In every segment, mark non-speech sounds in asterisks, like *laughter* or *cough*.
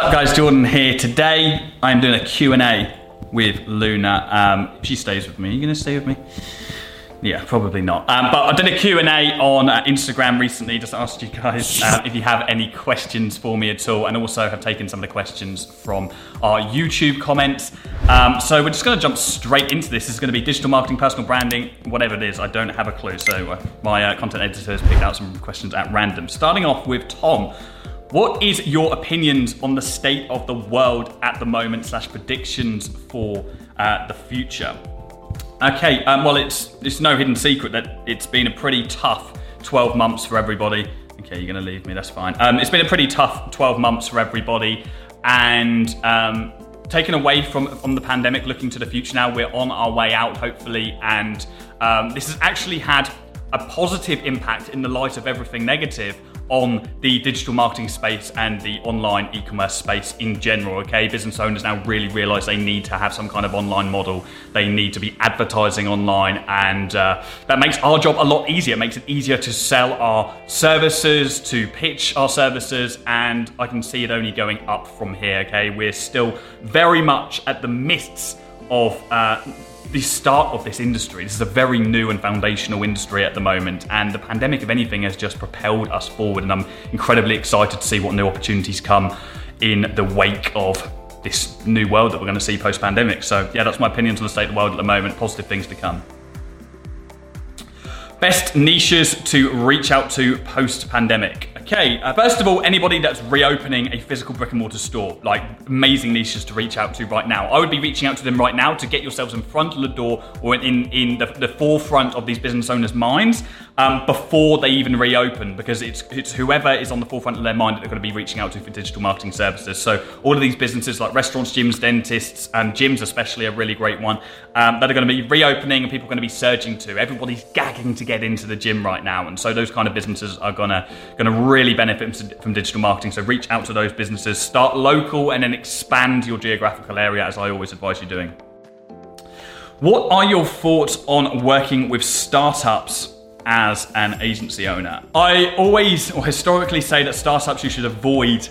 up guys, Jordan here. Today I'm doing a Q&A with Luna. Um, she stays with me, are you gonna stay with me? Yeah, probably not. Um, but I did a Q&A on uh, Instagram recently, just asked you guys uh, if you have any questions for me at all, and also have taken some of the questions from our YouTube comments. Um, so we're just going to jump straight into this. This is going to be digital marketing, personal branding, whatever it is. I don't have a clue. So uh, my uh, content editor has picked out some questions at random. Starting off with Tom. What is your opinions on the state of the world at the moment slash predictions for uh, the future? Okay, um, well, it's it's no hidden secret that it's been a pretty tough 12 months for everybody. Okay, you're to leave me. That's fine. Um, it's been a pretty tough 12 months for everybody, and um, taken away from from the pandemic, looking to the future now, we're on our way out, hopefully, and um, this has actually had a positive impact in the light of everything negative on the digital marketing space and the online e-commerce space in general. Okay, business owners now really realize they need to have some kind of online model. They need to be advertising online, and uh, that makes our job a lot easier. It makes it easier to sell our services, to pitch our services, and I can see it only going up from here. Okay, we're still very much at the midst of uh, the start of this industry. This is a very new and foundational industry at the moment, and the pandemic, if anything, has just propelled us forward. And I'm incredibly excited to see what new opportunities come in the wake of this new world that we're going to see post pandemic. So, yeah, that's my opinion on the state of the world at the moment. Positive things to come. Best niches to reach out to post pandemic. Okay, uh, first of all, anybody that's reopening a physical brick and mortar store, like amazing niches to reach out to right now. I would be reaching out to them right now to get yourselves in front of the door or in, in the, the forefront of these business owners' minds um, before they even reopen, because it's, it's whoever is on the forefront of their mind that they're going to be reaching out to for digital marketing services. So, all of these businesses like restaurants, gyms, dentists, and gyms, especially, a really great one um, that are going to be reopening and people are going to be surging to. Everybody's gagging to get into the gym right now, and so those kind of businesses are going to going to really really benefit from digital marketing. So reach out to those businesses, start local, and then expand your geographical area, as I always advise you doing. What are your thoughts on working with startups as an agency owner? I always or historically say that startups you should avoid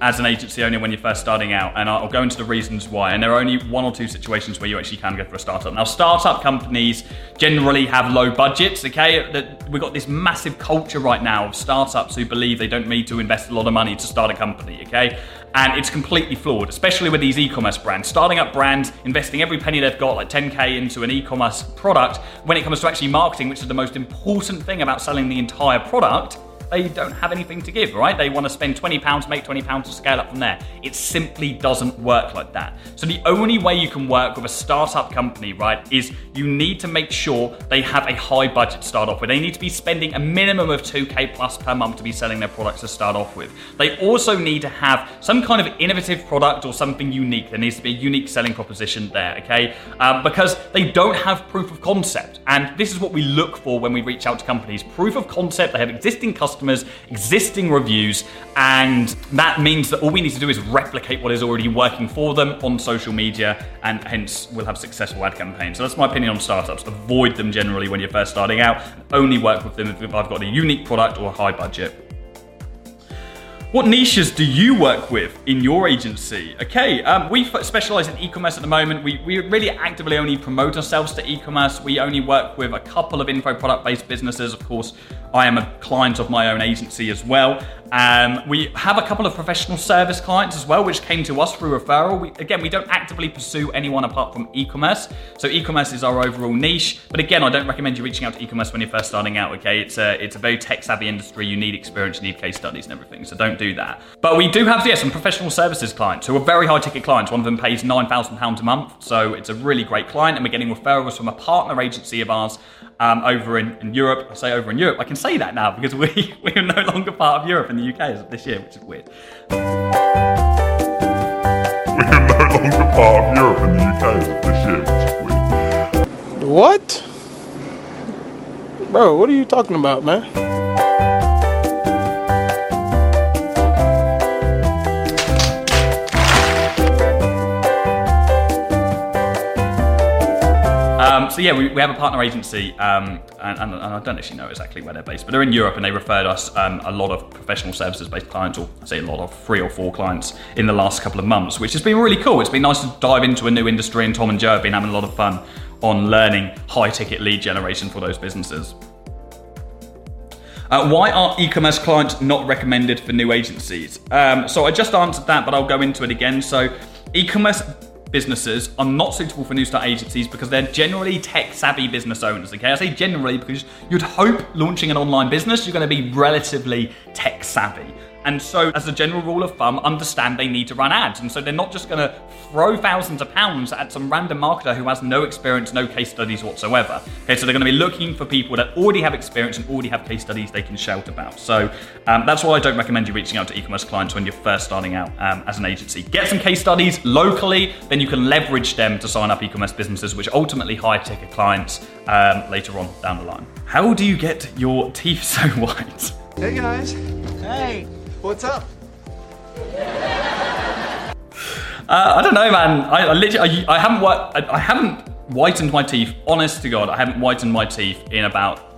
as an agency owner when you're first starting out, and I'll go into the reasons why. And there are only one or two situations where you actually can go for a startup. Now, startup companies generally have low budgets. Okay, we've got this massive culture right now of startups who believe they don't need to invest a lot of money to start a company. Okay, and it's completely flawed, especially with these e-commerce brands. Starting up brands, investing every penny they've got, like 10k, into an e-commerce product. When it comes to actually marketing, which is the most important thing about selling the entire product they don't have anything to give, right? They want to spend £20, make £20 to scale up from there. It simply doesn't work like that. So the only way you can work with a startup company, right, is you need to make sure they have a high budget to start off with. They need to be spending a minimum of 2k plus per month to be selling their products to start off with. They also need to have some kind of innovative product or something unique. There needs to be a unique selling proposition there, okay? Um, because they don't have proof of concept. And this is what we look for when we reach out to companies. Proof of concept, they have existing customers customers, existing reviews, and that means that all we need to do is replicate what is already working for them on social media, and hence we'll have successful ad campaigns. So that's my opinion on startups. Avoid them generally when you're first starting out. Only work with them if I've got a unique product or a high budget. What niches do you work with in your agency? Okay, um, we specialize in e-commerce at the moment. We, we really actively only promote ourselves to e-commerce. We only work with a couple of info product-based businesses. Of course, I am a client of my own agency as well. Um, we have a couple of professional service clients as well, which came to us through referral. We, again, we don't actively pursue anyone apart from e-commerce. So e-commerce is our overall niche. But again, I don't recommend you reaching out to e-commerce when you're first starting out. Okay, it's a it's a very tech-savvy industry. You need experience, you need case studies and everything. So don't do that. But we do have yeah, some professional services clients who are very high-ticket clients. One of them pays nine thousand pounds a month, so it's a really great client, and we're getting referrals from a partner agency of ours um, over in, in, Europe. I say over in Europe. I can say that now because we, *laughs* we are no longer part of Europe in the UK as of this year, which is weird. We are no longer part of Europe in the UK as of this year, which is weird. What? Bro, what are you talking about, man? So yeah, we, we have a partner agency, um, and, and, and I don't actually know exactly where they're based, but they're in Europe, and they referred us um, a lot of professional services-based clients, or I say a lot of three or four clients in the last couple of months, which has been really cool. It's been nice to dive into a new industry, and Tom and Joe have been having a lot of fun on learning high-ticket lead generation for those businesses. Uh, why are e-commerce clients not recommended for new agencies? Um, so I just answered that, but I'll go into it again. So e-commerce businesses are not suitable for new start agencies because they're generally tech savvy business owners. Okay, I say generally because you'd hope launching an online business, you're going to be relatively tech savvy. And so, as a general rule of thumb, understand they need to run ads. And so, they're not just going to throw thousands of pounds at some random marketer who has no experience, no case studies whatsoever. Okay, so they're going to be looking for people that already have experience and already have case studies they can shout about. So, um, that's why I don't recommend you reaching out to e commerce clients when you're first starting out um, as an agency. Get some case studies locally, then you can leverage them to sign up e commerce businesses, which ultimately high ticket clients um, later on down the line. How do you get your teeth *laughs* so white? Hey guys. Hey. What's up? Uh, I don't know, man. I, I literally, I, I haven't, I, I haven't whitened my teeth. Honest to God, I haven't whitened my teeth in about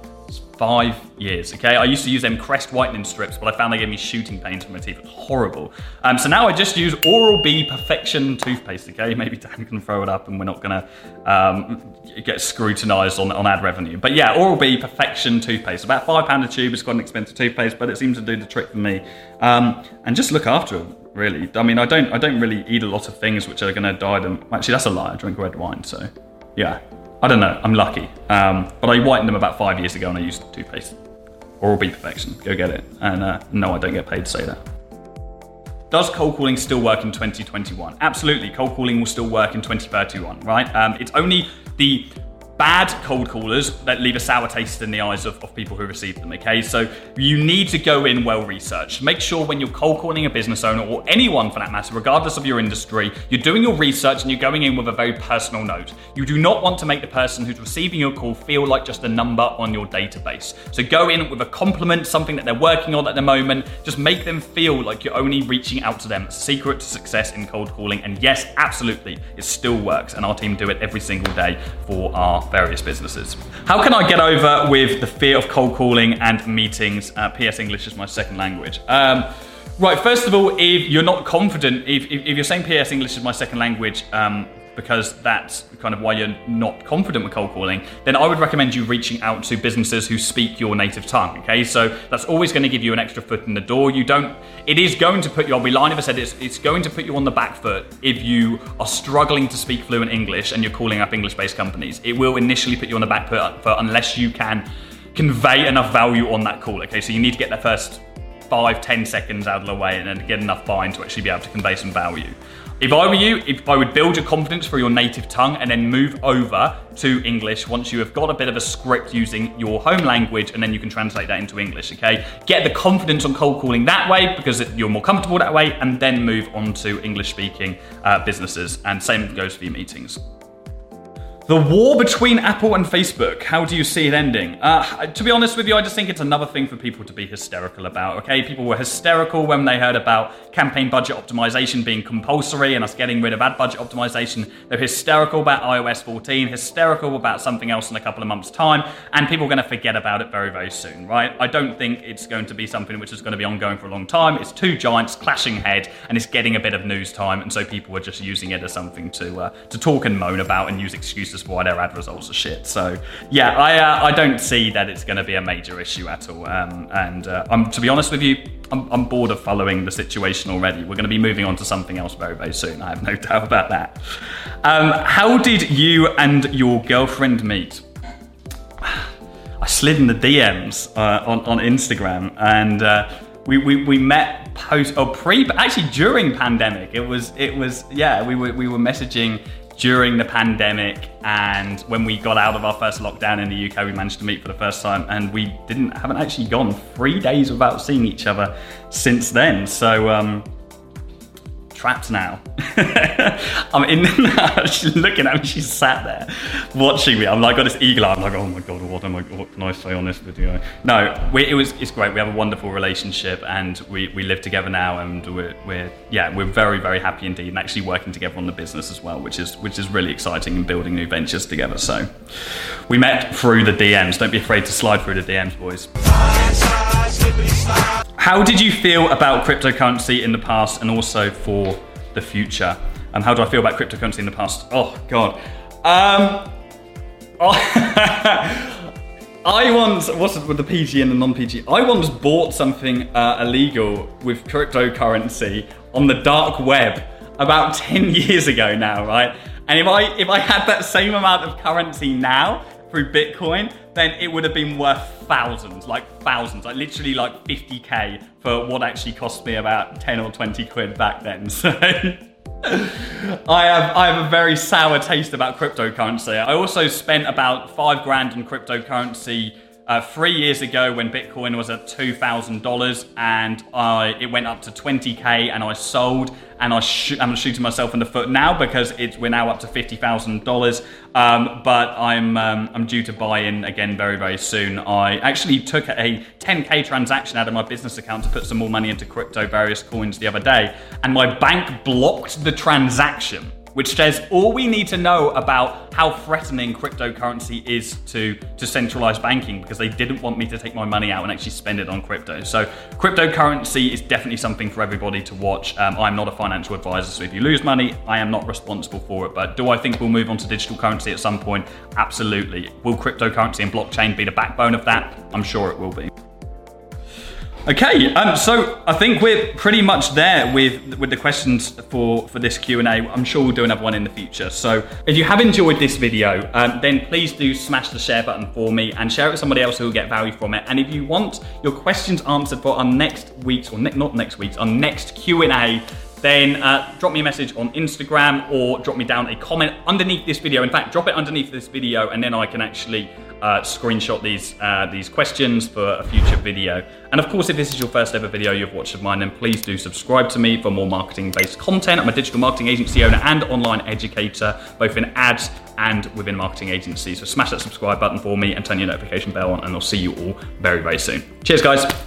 five years. Okay, I used to use them Crest whitening strips, but I found they gave me shooting pains in my teeth. It was horrible. Um, so now I just use Oral B Perfection toothpaste. Okay, maybe Dan can throw it up, and we're not gonna um, get scrutinised on on ad revenue. But yeah, Oral B Perfection toothpaste. About five pound a tube. It's quite an expensive toothpaste, but it seems to do the trick for me. Um, and just look after it. Really, I mean, I don't, I don't really eat a lot of things which are going to die them. Actually, that's a lie. I drink red wine, so yeah. I don't know. I'm lucky. Um, but I whitened them about five years ago and I used toothpaste. Oral B Perfection. Go get it. And uh, no, I don't get paid to say that. Does cold calling still work in 2021? Absolutely. Cold calling will still work in 2031, right? Um, it's only the bad cold callers that leave a sour taste in the eyes of, of people who receive them, okay? So you need to go in well researched. Make sure when you're cold calling a business owner or anyone for that matter, regardless of your industry, you're doing your research and you're going in with a very personal note. You do not want to make the person who's receiving your call feel like just a number on your database. So go in with a compliment, something that they're working on at the moment. Just make them feel like you're only reaching out to them. It's secret to success in cold calling. And yes, absolutely, it still works. And our team do it every single day for our various businesses. How can I get over with the fear of cold calling and meetings? Uh, PS English is my second language. Um, right, first of all, if you're not confident, if, if, if, you're saying PS English is my second language, um, because that's kind of why you're not confident with cold calling, then I would recommend you reaching out to businesses who speak your native tongue. Okay, so that's always going to give you an extra foot in the door. You don't, it is going to put you, I'll be lying if I said it's, it's going to put you on the back foot if you are struggling to speak fluent English and you're calling up English based companies. It will initially put you on the back foot unless you can convey enough value on that call. Okay, so you need to get that first five, ten seconds out of the way and then get enough buy-in to actually be able to convey some value. If I were you, if I would build your confidence for your native tongue and then move over to English once you have got a bit of a script using your home language and then you can translate that into English, okay? Get the confidence on cold calling that way because you're more comfortable that way and then move on to English speaking uh, businesses and same goes for your meetings. The war between Apple and Facebook, how do you see it ending? Uh, to be honest with you, I just think it's another thing for people to be hysterical about, okay? People were hysterical when they heard about campaign budget optimization being compulsory and us getting rid of ad budget optimization. They're hysterical about iOS 14, hysterical about something else in a couple of months' time, and people are going to forget about it very, very soon, right? I don't think it's going to be something which is going to be ongoing for a long time. It's two giants clashing head, and it's getting a bit of news time, and so people are just using it as something to, uh, to talk and moan about and use excuses for why their ad results are shit. So yeah, I uh, I don't see that it's going to be a major issue at all. Um, and uh, I'm to be honest with you, I'm, I'm bored of following the situation already. We're going to be moving on to something else very very soon. I have no *laughs* doubt about that. Um, how did you and your girlfriend meet? *sighs* I slid in the DMs uh, on on Instagram and. Uh, we, we, we met post or pre actually during pandemic it was it was yeah we were we were messaging during the pandemic and when we got out of our first lockdown in the UK we managed to meet for the first time and we didn't haven't actually gone three days without seeing each other since then. So um trapped now *laughs* I'm in. *laughs* she's looking at me. She's sat there watching me. I'm like got this eagle eye. I'm like, oh my god, what am I? What can I say on this video? No, we, it was. It's great. We have a wonderful relationship, and we, we live together now, and we're, we're yeah we're very very happy indeed, and actually working together on the business as well, which is which is really exciting, and building new ventures together. So we met through the DMs. Don't be afraid to slide through the DMs, boys. How did you feel about cryptocurrency in the past and also for the future? And how do I feel about cryptocurrency in the past? Oh God. Um, *laughs* I once what's it with the PG and the non-PG? I once bought something uh, illegal with cryptocurrency on the dark web about *laughs* ten years ago now, right? And if I if I had that same amount of currency now through Bitcoin, then it would have been worth thousands, like thousands, like literally like 50k for what actually cost me about 10 or 20 quid back then. *laughs* So I have I have a very sour taste about cryptocurrency. I also spent about five grand on cryptocurrency uh, three years ago when Bitcoin was at two thousand dollars and I it went up to twenty k and I sold and I sh- I'm shooting myself in the foot now because it's we're now up to fifty thousand um, dollars. But I'm um, I'm due to buy in again very very soon. I actually took a 10k transaction out of my business account to put some more money into crypto various coins the other day, and my bank blocked the transaction which says all we need to know about how threatening cryptocurrency is to, to centralized banking because they didn't want me to take my money out and actually spend it on crypto. So, cryptocurrency is definitely something for everybody to watch. Um, I'm not a financial advisor, so if you lose money, I am not responsible for it. But do I think we'll move on to digital currency at some point? Absolutely. Will cryptocurrency and blockchain be the backbone of that? I'm sure it will be. Okay, um, so I think we're pretty much there with with the questions for for this Q and A. I'm sure we'll do another one in the future. So if you have enjoyed this video, um, then please do smash the share button for me and share it with somebody else who will get value from it. And if you want your questions answered for our next week's or ne- not next week's, our next Q and A, then uh, drop me a message on Instagram or drop me down a comment underneath this video. In fact, drop it underneath this video, and then I can actually uh, screenshot these uh, these questions for a future video. And of course, if this is your first ever video you've watched of mine, then please do subscribe to me for more marketing-based content. I'm a digital marketing agency owner and online educator, both in ads and within marketing agencies. So smash that subscribe button for me and turn your notification bell on, and I'll see you all very, very soon. Cheers, guys.